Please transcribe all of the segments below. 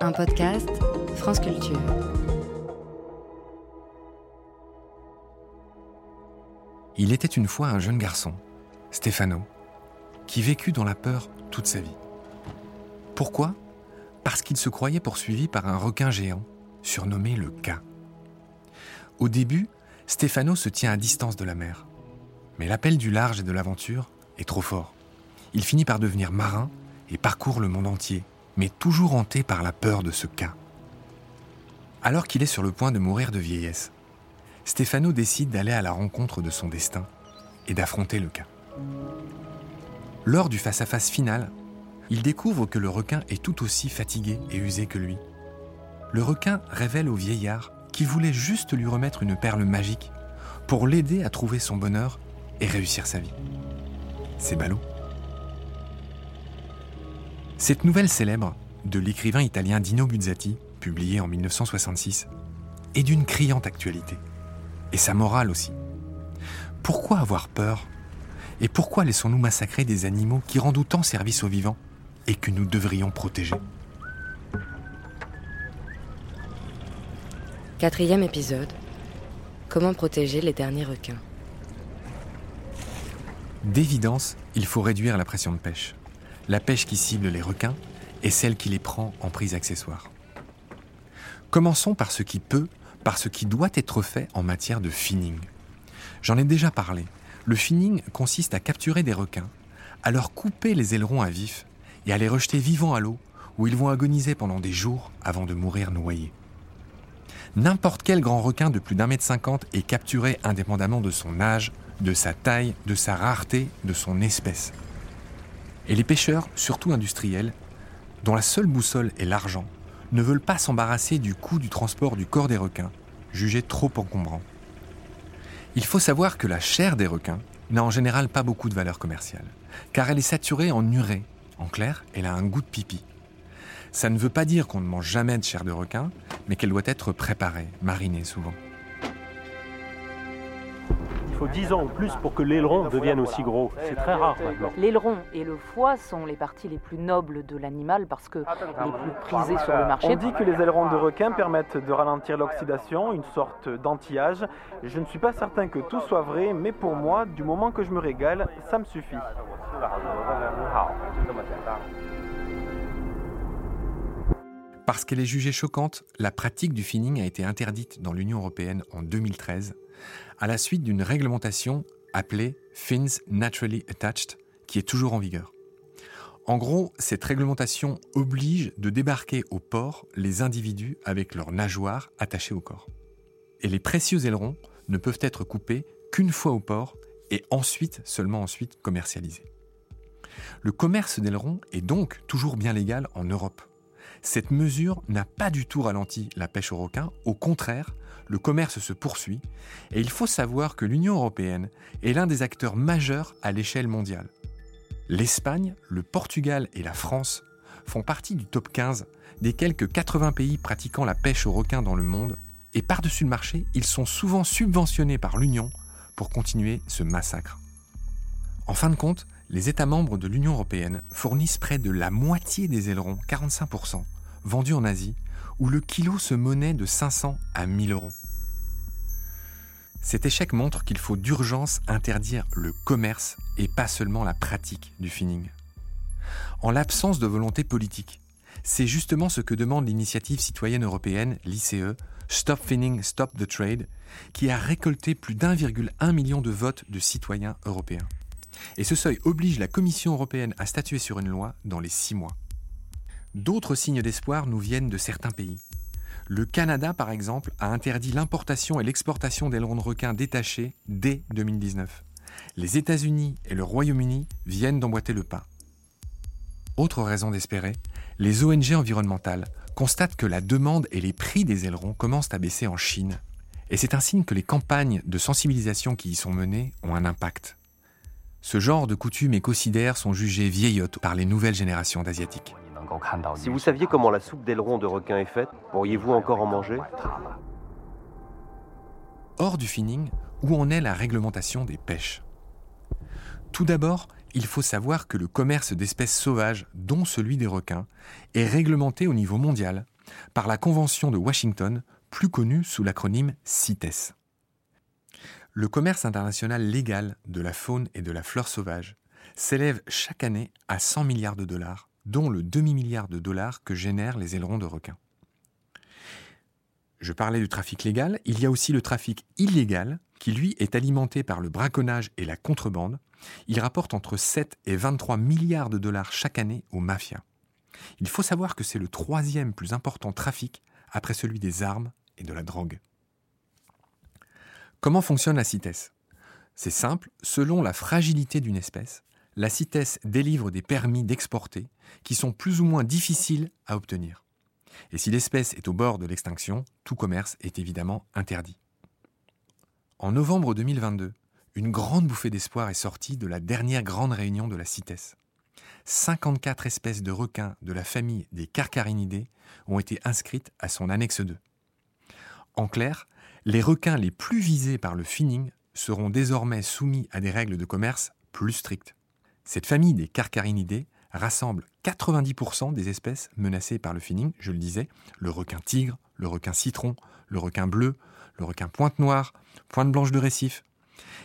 Un podcast France Culture. Il était une fois un jeune garçon, Stefano, qui vécut dans la peur toute sa vie. Pourquoi? Parce qu'il se croyait poursuivi par un requin géant, surnommé le K. Au début, Stefano se tient à distance de la mer. Mais l'appel du large et de l'aventure est trop fort. Il finit par devenir marin et parcourt le monde entier, mais toujours hanté par la peur de ce cas. Alors qu'il est sur le point de mourir de vieillesse, Stefano décide d'aller à la rencontre de son destin et d'affronter le cas. Lors du face-à-face final, il découvre que le requin est tout aussi fatigué et usé que lui. Le requin révèle au vieillard qu'il voulait juste lui remettre une perle magique pour l'aider à trouver son bonheur et réussir sa vie. C'est ballot. Cette nouvelle célèbre de l'écrivain italien Dino Buzzati, publiée en 1966, est d'une criante actualité. Et sa morale aussi. Pourquoi avoir peur? Et pourquoi laissons-nous massacrer des animaux qui rendent autant service aux vivants et que nous devrions protéger? Quatrième épisode. Comment protéger les derniers requins? D'évidence, il faut réduire la pression de pêche. La pêche qui cible les requins est celle qui les prend en prise accessoire. Commençons par ce qui peut, par ce qui doit être fait en matière de finning. J'en ai déjà parlé. Le finning consiste à capturer des requins, à leur couper les ailerons à vif et à les rejeter vivants à l'eau où ils vont agoniser pendant des jours avant de mourir noyés. N'importe quel grand requin de plus d'un mètre cinquante est capturé indépendamment de son âge, de sa taille, de sa rareté, de son espèce. Et les pêcheurs, surtout industriels, dont la seule boussole est l'argent, ne veulent pas s'embarrasser du coût du transport du corps des requins, jugé trop encombrant. Il faut savoir que la chair des requins n'a en général pas beaucoup de valeur commerciale, car elle est saturée en urée. En clair, elle a un goût de pipi. Ça ne veut pas dire qu'on ne mange jamais de chair de requin, mais qu'elle doit être préparée, marinée souvent. Il faut 10 ans ou plus pour que l'aileron devienne aussi gros. C'est très rare maintenant. L'aileron et le foie sont les parties les plus nobles de l'animal parce que les plus prisées sur le marché. On dit que les ailerons de requin permettent de ralentir l'oxydation, une sorte d'anti-âge. Je ne suis pas certain que tout soit vrai, mais pour moi, du moment que je me régale, ça me suffit. Parce qu'elle est jugée choquante, la pratique du finning a été interdite dans l'Union européenne en 2013, à la suite d'une réglementation appelée Fins Naturally Attached, qui est toujours en vigueur. En gros, cette réglementation oblige de débarquer au port les individus avec leurs nageoires attachées au corps. Et les précieux ailerons ne peuvent être coupés qu'une fois au port et ensuite, seulement ensuite, commercialisés. Le commerce d'ailerons est donc toujours bien légal en Europe. Cette mesure n'a pas du tout ralenti la pêche au requin, au contraire, le commerce se poursuit et il faut savoir que l'Union européenne est l'un des acteurs majeurs à l'échelle mondiale. L'Espagne, le Portugal et la France font partie du top 15 des quelques 80 pays pratiquant la pêche au requin dans le monde et par-dessus le marché, ils sont souvent subventionnés par l'Union pour continuer ce massacre. En fin de compte, les États membres de l'Union européenne fournissent près de la moitié des ailerons, 45%, vendus en Asie, où le kilo se monnaie de 500 à 1000 euros. Cet échec montre qu'il faut d'urgence interdire le commerce et pas seulement la pratique du finning. En l'absence de volonté politique, c'est justement ce que demande l'initiative citoyenne européenne, l'ICE, Stop Finning, Stop the Trade, qui a récolté plus d'1,1 million de votes de citoyens européens. Et ce seuil oblige la Commission européenne à statuer sur une loi dans les six mois. D'autres signes d'espoir nous viennent de certains pays. Le Canada, par exemple, a interdit l'importation et l'exportation d'ailerons de requins détachés dès 2019. Les États-Unis et le Royaume-Uni viennent d'emboîter le pas. Autre raison d'espérer, les ONG environnementales constatent que la demande et les prix des ailerons commencent à baisser en Chine. Et c'est un signe que les campagnes de sensibilisation qui y sont menées ont un impact. Ce genre de coutumes écocidaires sont jugées vieillottes par les nouvelles générations d'Asiatiques. Si vous saviez comment la soupe d'aileron de requin est faite, pourriez-vous encore en manger? Hors du finning, où en est la réglementation des pêches? Tout d'abord, il faut savoir que le commerce d'espèces sauvages, dont celui des requins, est réglementé au niveau mondial par la Convention de Washington, plus connue sous l'acronyme CITES. Le commerce international légal de la faune et de la flore sauvage s'élève chaque année à 100 milliards de dollars, dont le demi-milliard de dollars que génèrent les ailerons de requins. Je parlais du trafic légal, il y a aussi le trafic illégal, qui lui est alimenté par le braconnage et la contrebande. Il rapporte entre 7 et 23 milliards de dollars chaque année aux mafias. Il faut savoir que c'est le troisième plus important trafic après celui des armes et de la drogue. Comment fonctionne la CITES C'est simple, selon la fragilité d'une espèce, la CITES délivre des permis d'exporter qui sont plus ou moins difficiles à obtenir. Et si l'espèce est au bord de l'extinction, tout commerce est évidemment interdit. En novembre 2022, une grande bouffée d'espoir est sortie de la dernière grande réunion de la CITES. 54 espèces de requins de la famille des Carcharinidés ont été inscrites à son annexe 2. En clair, les requins les plus visés par le finning seront désormais soumis à des règles de commerce plus strictes. Cette famille des Carcharinidés rassemble 90% des espèces menacées par le finning, je le disais, le requin tigre, le requin citron, le requin bleu, le requin pointe noire, pointe blanche de récif.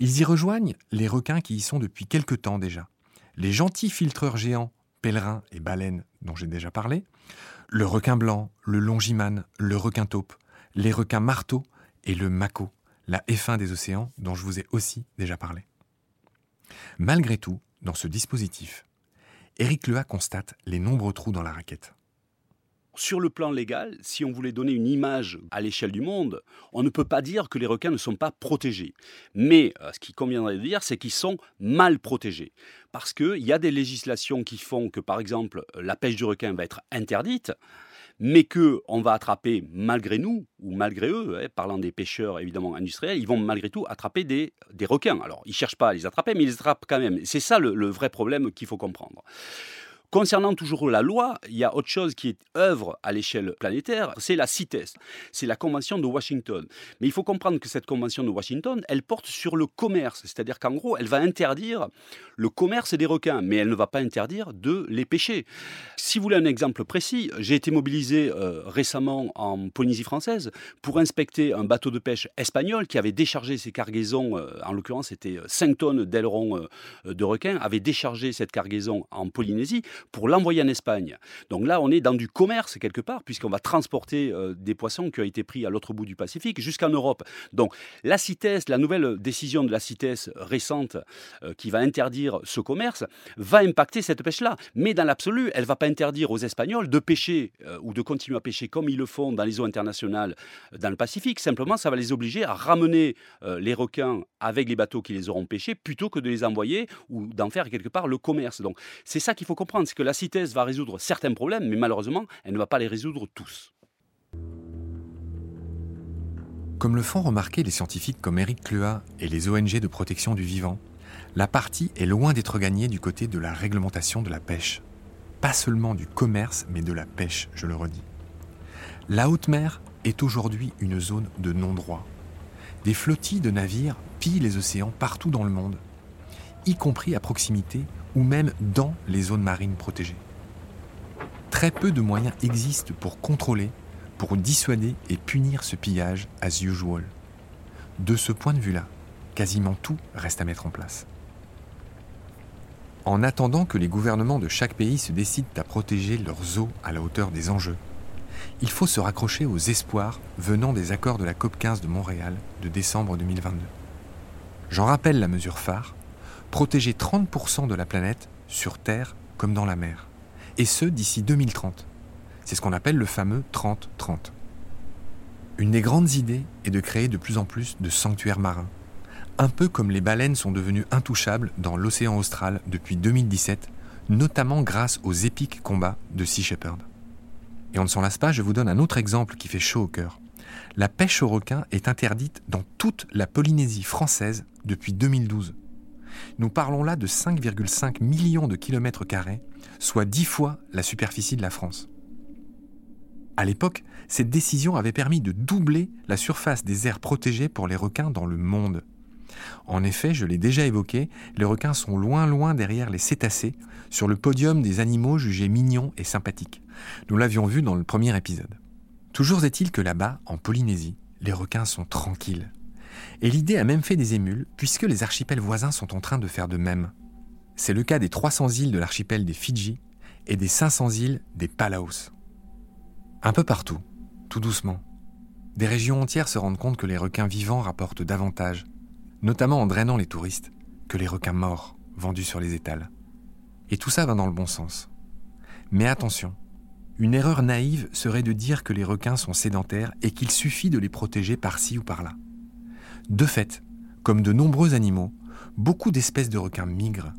Ils y rejoignent les requins qui y sont depuis quelque temps déjà. Les gentils filtreurs géants, pèlerins et baleines dont j'ai déjà parlé, le requin blanc, le longimane, le requin taupe, les requins marteaux et le mako, la F1 des océans dont je vous ai aussi déjà parlé. Malgré tout, dans ce dispositif, Éric Lea constate les nombreux trous dans la raquette. Sur le plan légal, si on voulait donner une image à l'échelle du monde, on ne peut pas dire que les requins ne sont pas protégés. Mais euh, ce qui conviendrait de dire, c'est qu'ils sont mal protégés. Parce qu'il y a des législations qui font que, par exemple, la pêche du requin va être interdite mais qu'on va attraper malgré nous, ou malgré eux, hein, parlant des pêcheurs évidemment industriels, ils vont malgré tout attraper des, requins. Alors, ils ne cherchent pas à les attraper, mais ils les attrapent quand même. C'est ça le vrai problème qu'il faut comprendre. Concernant toujours la loi, il y a autre chose qui est œuvre à l'échelle planétaire, c'est la CITES, c'est la Convention de Washington. Mais il faut comprendre que cette Convention de Washington, elle porte sur le commerce, c'est-à-dire qu'en gros, elle va interdire le commerce des requins, mais elle ne va pas interdire de les pêcher. Si vous voulez un exemple précis, j'ai été mobilisé euh, récemment en Polynésie française pour inspecter un bateau de pêche espagnol qui avait déchargé ses cargaisons, euh, en l'occurrence c'était 5 tonnes d'ailerons euh, de requins, avait déchargé cette cargaison en Polynésie pour l'envoyer en Espagne. Donc là, on est dans du commerce quelque part, puisqu'on va transporter euh, des poissons qui ont été pris à l'autre bout du Pacifique jusqu'en Europe. Donc la CITES, la nouvelle décision de la CITES récente euh, qui va interdire ce commerce, va impacter cette pêche-là. Mais dans l'absolu, elle ne va pas interdire aux Espagnols de pêcher euh, ou de continuer à pêcher comme ils le font dans les eaux internationales dans le Pacifique. Simplement, ça va les obliger à ramener les requins avec les bateaux qui les auront pêchés plutôt que de les envoyer ou d'en faire quelque part le commerce. Donc c'est ça qu'il faut comprendre que la CITES va résoudre certains problèmes, mais malheureusement, elle ne va pas les résoudre tous? Comme le font remarquer les scientifiques comme Eric Clua et les ONG de protection du vivant, la partie est loin d'être gagnée du côté de la réglementation de la pêche. Pas seulement du commerce, mais de la pêche, je le redis. La haute mer est aujourd'hui une zone de non-droit. Des flottilles de navires pillent les océans partout dans le monde, y compris à proximité ou même dans les zones marines protégées. Très peu de moyens existent pour contrôler, pour dissuader et punir ce pillage as usual. De ce point de vue-là, quasiment tout reste à mettre en place. En attendant que les gouvernements de chaque pays se décident à protéger leurs eaux à la hauteur des enjeux, il faut se raccrocher aux espoirs venant des accords de la COP15 de Montréal de décembre 2022. J'en rappelle la mesure phare, protéger 30% de la planète sur Terre comme dans la mer. Et ce, d'ici 2030. C'est ce qu'on appelle le fameux 30-30. Une des grandes idées est de créer de plus en plus de sanctuaires marins. Un peu comme les baleines sont devenues intouchables dans l'océan austral depuis 2017, notamment grâce aux épiques combats de Sea Shepherd. Et on ne s'en lasse pas, je vous donne un autre exemple qui fait chaud au cœur. La pêche au requin est interdite dans toute la Polynésie française depuis 2012. Nous parlons là de 5,5 millions de kilomètres carrés, soit 10 fois la superficie de la France. À l'époque, cette décision avait permis de doubler la surface des aires protégées pour les requins dans le monde. En effet, je l'ai déjà évoqué, les requins sont loin loin derrière les cétacés, sur le podium des animaux jugés mignons et sympathiques. Nous l'avions vu dans le premier épisode. Toujours est-il que là-bas, en Polynésie, les requins sont tranquilles. Et l'idée a même fait des émules, puisque les archipels voisins sont en train de faire de même. C'est le cas des 300 îles de l'archipel des Fidji et des 500 îles des Palaos. Un peu partout, tout doucement, des régions entières se rendent compte que les requins vivants rapportent davantage, notamment en drainant les touristes, que les requins morts vendus sur les étals. Et tout ça va dans le bon sens. Mais attention, une erreur naïve serait de dire que les requins sont sédentaires et qu'il suffit de les protéger par-ci ou par-là. De fait, comme de nombreux animaux, beaucoup d'espèces de requins migrent,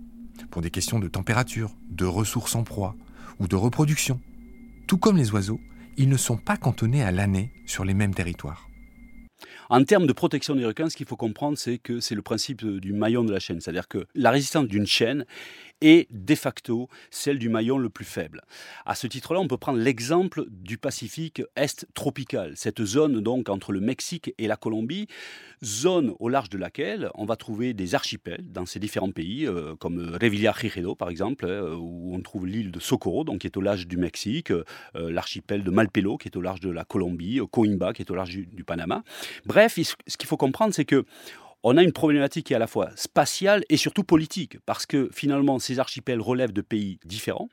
pour des questions de température, de ressources en proie ou de reproduction. Tout comme les oiseaux, ils ne sont pas cantonnés à l'année sur les mêmes territoires. En termes de protection des requins, ce qu'il faut comprendre, c'est que c'est le principe du maillon de la chaîne. C'est-à-dire que la résistance d'une chaîne est de facto celle du maillon le plus faible. À ce titre-là, on peut prendre l'exemple du Pacifique Est tropical, cette zone donc entre le Mexique et la Colombie, zone au large de laquelle on va trouver des archipels dans ces différents pays, euh, comme Revillagigedo par exemple, euh, où on trouve l'île de Socorro, donc qui est au large du Mexique, euh, l'archipel de Malpelo, qui est au large de la Colombie, Coimba, qui est au large du Panama. Bref, ce qu'il faut comprendre, c'est que on a une problématique qui est à la fois spatiale et surtout politique, parce que finalement ces archipels relèvent de pays différents.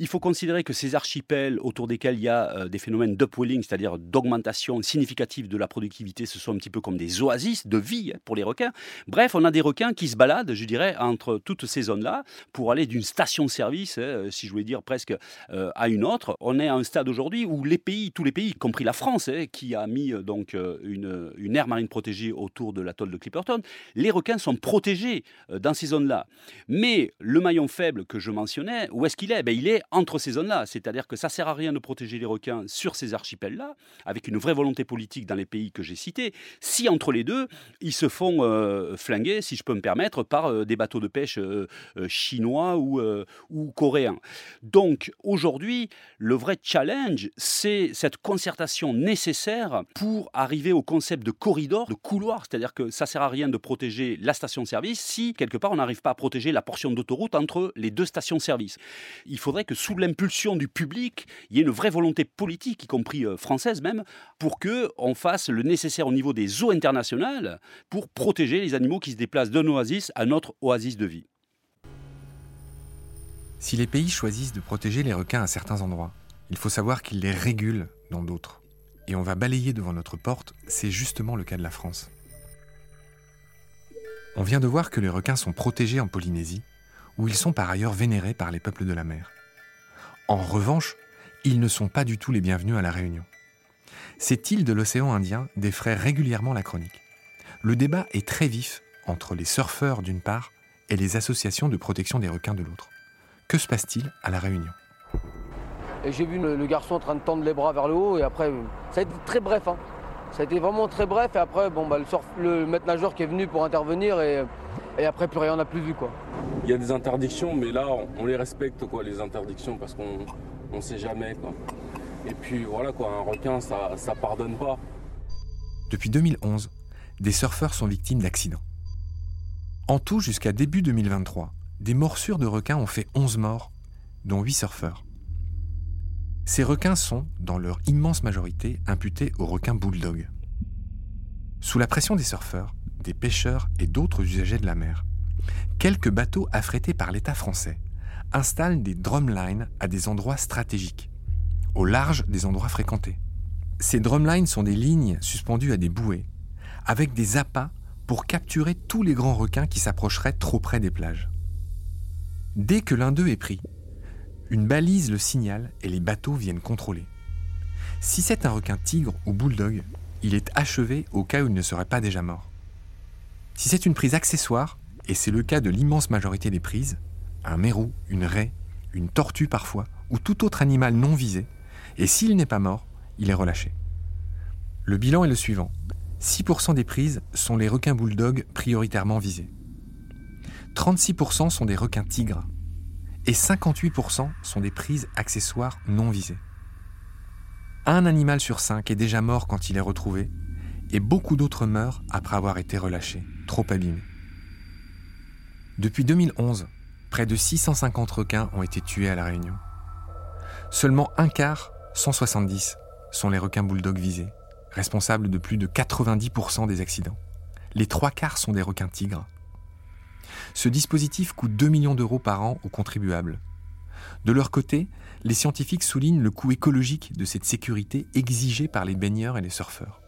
Il faut considérer que ces archipels autour desquels il y a euh, des phénomènes d'upwelling, c'est-à-dire d'augmentation significative de la productivité, ce sont un petit peu comme des oasis de vie pour les requins. Bref, on a des requins qui se baladent, je dirais, entre toutes ces zones-là pour aller d'une station-service, hein, si je voulais dire presque, euh, à une autre. On est à un stade aujourd'hui où les pays, tous les pays, y compris la France, hein, qui a mis euh, donc une, aire marine protégée autour de l'atoll de Clipperton, les requins sont protégés dans ces zones-là. Mais le maillon faible que je mentionnais, où est-ce qu'il est, ben, Il est entre ces zones-là. C'est-à-dire que ça sert à rien de protéger les requins sur ces archipels-là, avec une vraie volonté politique dans les pays que j'ai cités, si entre les deux, ils se font euh, flinguer, si je peux me permettre, par euh, des bateaux de pêche euh, chinois ou, ou coréens. Donc aujourd'hui, le vrai challenge, c'est cette concertation nécessaire pour arriver au concept de corridor, de couloir, c'est-à-dire que ça sert à rien de protéger la station-service si quelque part on n'arrive pas à protéger la portion d'autoroute entre les deux stations-service. Il faudrait que sous l'impulsion du public, il y ait une vraie volonté politique, y compris euh, française même, pour que on fasse le nécessaire au niveau des eaux internationales pour protéger les animaux qui se déplacent d'un oasis à notre oasis de vie. Si les pays choisissent de protéger les requins à certains endroits, il faut savoir qu'ils les régulent dans d'autres. Et on va balayer devant notre porte, c'est justement le cas de la France. On vient de voir que les requins sont protégés en Polynésie, où ils sont par ailleurs vénérés par les peuples de la mer. En revanche, ils ne sont pas du tout les bienvenus à La Réunion. Cette île de l'océan Indien défraie régulièrement la chronique. Le débat est très vif entre les surfeurs d'une part et les associations de protection des requins de l'autre. Que se passe-t-il à La Réunion? J'ai vu le, garçon en train de tendre les bras vers le haut et après, ça a été très bref. Hein. Ça a été vraiment très bref et après, bon, bah, le, le maître nageur qui est venu pour intervenir et et après plus rien n'a plus vu quoi. Il y a des interdictions mais là on, les respecte quoi les interdictions parce qu'on ne sait jamais quoi. Et puis voilà quoi, un requin ça, ça pardonne pas. Depuis 2011, des surfeurs sont victimes d'accidents. En tout, jusqu'à début 2023, des morsures de requins ont fait 11 morts, dont 8 surfeurs. Ces requins sont, dans leur immense majorité, imputés aux requins bulldog. Sous la pression des surfeurs, des pêcheurs et d'autres usagers de la mer. Quelques bateaux affrétés par l'État français installent des drumlines à des endroits stratégiques, au large des endroits fréquentés. Ces drumlines sont des lignes suspendues à des bouées, avec des appâts pour capturer tous les grands requins qui s'approcheraient trop près des plages. Dès que l'un d'eux est pris, une balise le signale et les bateaux viennent contrôler. Si c'est un requin tigre ou bulldog, il est achevé au cas où il ne serait pas déjà mort. Si c'est une prise accessoire, et c'est le cas de l'immense majorité des prises, un mérou, une raie, une tortue parfois, ou tout autre animal non visé, et s'il n'est pas mort, il est relâché. Le bilan est le suivant. 6% des prises sont les requins bulldogs prioritairement visés. 36% sont des requins tigres. Et 58% sont des prises accessoires non visées. Un animal sur cinq est déjà mort quand il est retrouvé, et beaucoup d'autres meurent après avoir été relâchés. Trop abîmés. Depuis 2011, près de 650 requins ont été tués à La Réunion. Seulement un quart, 170, sont les requins bulldogs visés, responsables de plus de 90% des accidents. Les trois quarts sont des requins tigres. Ce dispositif coûte 2 millions d'euros par an aux contribuables. De leur côté, les scientifiques soulignent le coût écologique de cette sécurité exigée par les baigneurs et les surfeurs.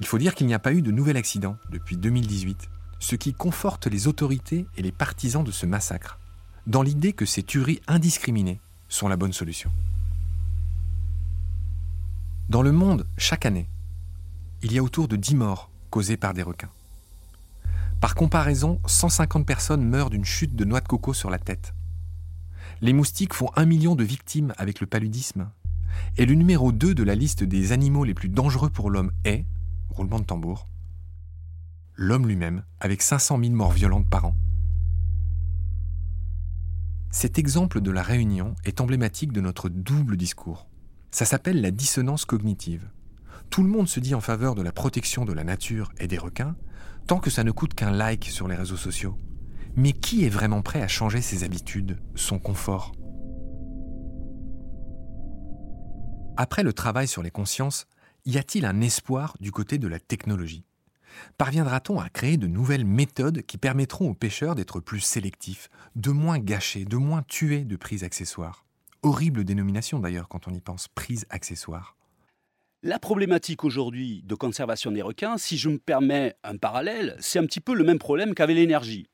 Il faut dire qu'il n'y a pas eu de nouvel accident depuis 2018, ce qui conforte les autorités et les partisans de ce massacre, dans l'idée que ces tueries indiscriminées sont la bonne solution. Dans le monde, chaque année, il y a autour de 10 morts causées par des requins. Par comparaison, 150 personnes meurent d'une chute de noix de coco sur la tête. Les moustiques font un million de victimes avec le paludisme. Et le numéro 2 de la liste des animaux les plus dangereux pour l'homme est, roulement de tambour, l'homme lui-même, avec 500 000 morts violentes par an. Cet exemple de la réunion est emblématique de notre double discours. Ça s'appelle la dissonance cognitive. Tout le monde se dit en faveur de la protection de la nature et des requins, tant que ça ne coûte qu'un like sur les réseaux sociaux. Mais qui est vraiment prêt à changer ses habitudes, son confort? Après le travail sur les consciences, y a-t-il un espoir du côté de la technologie? Parviendra-t-on à créer de nouvelles méthodes qui permettront aux pêcheurs d'être plus sélectifs, de moins gâcher, de moins tuer de prises accessoires? Horrible dénomination d'ailleurs quand on y pense, prise accessoire. La problématique aujourd'hui de conservation des requins, si je me permets un parallèle, c'est un petit peu le même problème qu'avait l'énergie.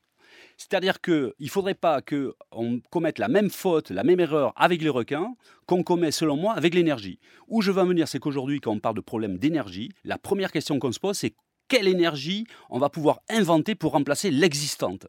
C'est-à-dire qu'il ne faudrait pas qu'on commette la même faute, la même erreur avec les requins qu'on commet, selon moi, avec l'énergie. Où je veux en venir, c'est qu'aujourd'hui, quand on parle de problème d'énergie, la première question qu'on se pose, c'est quelle énergie on va pouvoir inventer pour remplacer l'existante?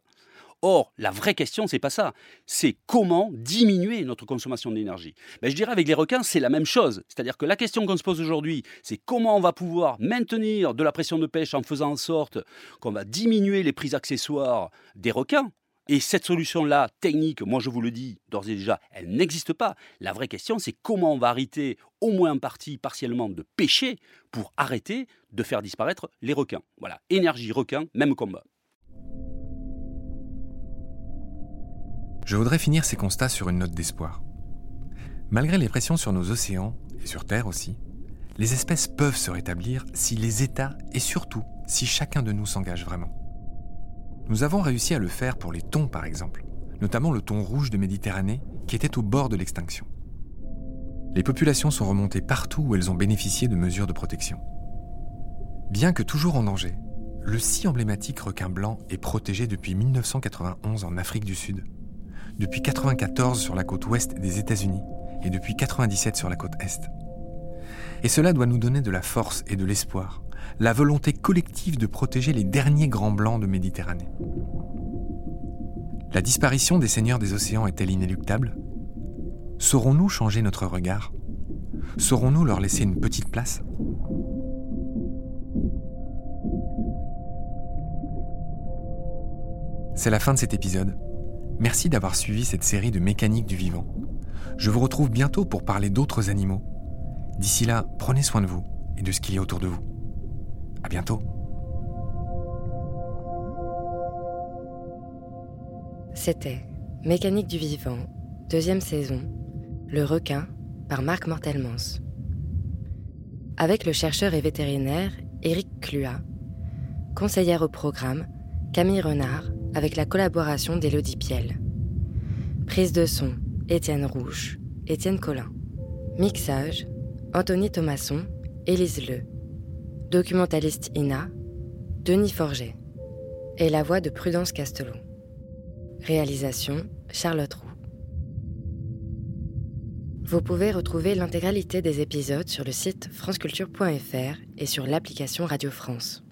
Or, la vraie question, c'est pas ça. C'est comment diminuer notre consommation d'énergie. Ben, je dirais avec les requins, c'est la même chose. C'est-à-dire que la question qu'on se pose aujourd'hui, c'est comment on va pouvoir maintenir de la pression de pêche en faisant en sorte qu'on va diminuer les prix accessoires des requins. Et cette solution-là, technique, moi je vous le dis d'ores et déjà, elle n'existe pas. La vraie question, c'est comment on va arrêter, au moins en partie, partiellement, de pêcher pour arrêter de faire disparaître les requins. Voilà, énergie, requin, même combat. Je voudrais finir ces constats sur une note d'espoir. Malgré les pressions sur nos océans, et sur Terre aussi, les espèces peuvent se rétablir si les États, et surtout si chacun de nous s'engage vraiment. Nous avons réussi à le faire pour les thons par exemple, notamment le thon rouge de Méditerranée qui était au bord de l'extinction. Les populations sont remontées partout où elles ont bénéficié de mesures de protection. Bien que toujours en danger, le si emblématique requin blanc est protégé depuis 1991 en Afrique du Sud depuis 1994 sur la côte ouest des États-Unis et depuis 1997 sur la côte est. Et cela doit nous donner de la force et de l'espoir, la volonté collective de protéger les derniers grands blancs de Méditerranée. La disparition des seigneurs des océans est-elle inéluctable? Saurons-nous changer notre regard? Saurons-nous leur laisser une petite place? C'est la fin de cet épisode. Merci d'avoir suivi cette série de mécanique du vivant. Je vous retrouve bientôt pour parler d'autres animaux. D'ici là, prenez soin de vous et de ce qu'il y a autour de vous. À bientôt. C'était Mécanique du vivant, deuxième saison, Le requin par Marc Mortelmans. Avec le chercheur et vétérinaire Éric Clua, conseillère au programme Camille Renard avec la collaboration d'Élodie Piel. Prise de son, Étienne Rouge, Étienne Collin. Mixage, Anthony Thomasson, Élise Le. Documentaliste Ina, Denis Forget. Et la voix de Prudence Castelot. Réalisation, Charlotte Roux. Vous pouvez retrouver l'intégralité des épisodes sur le site franceculture.fr et sur l'application Radio France.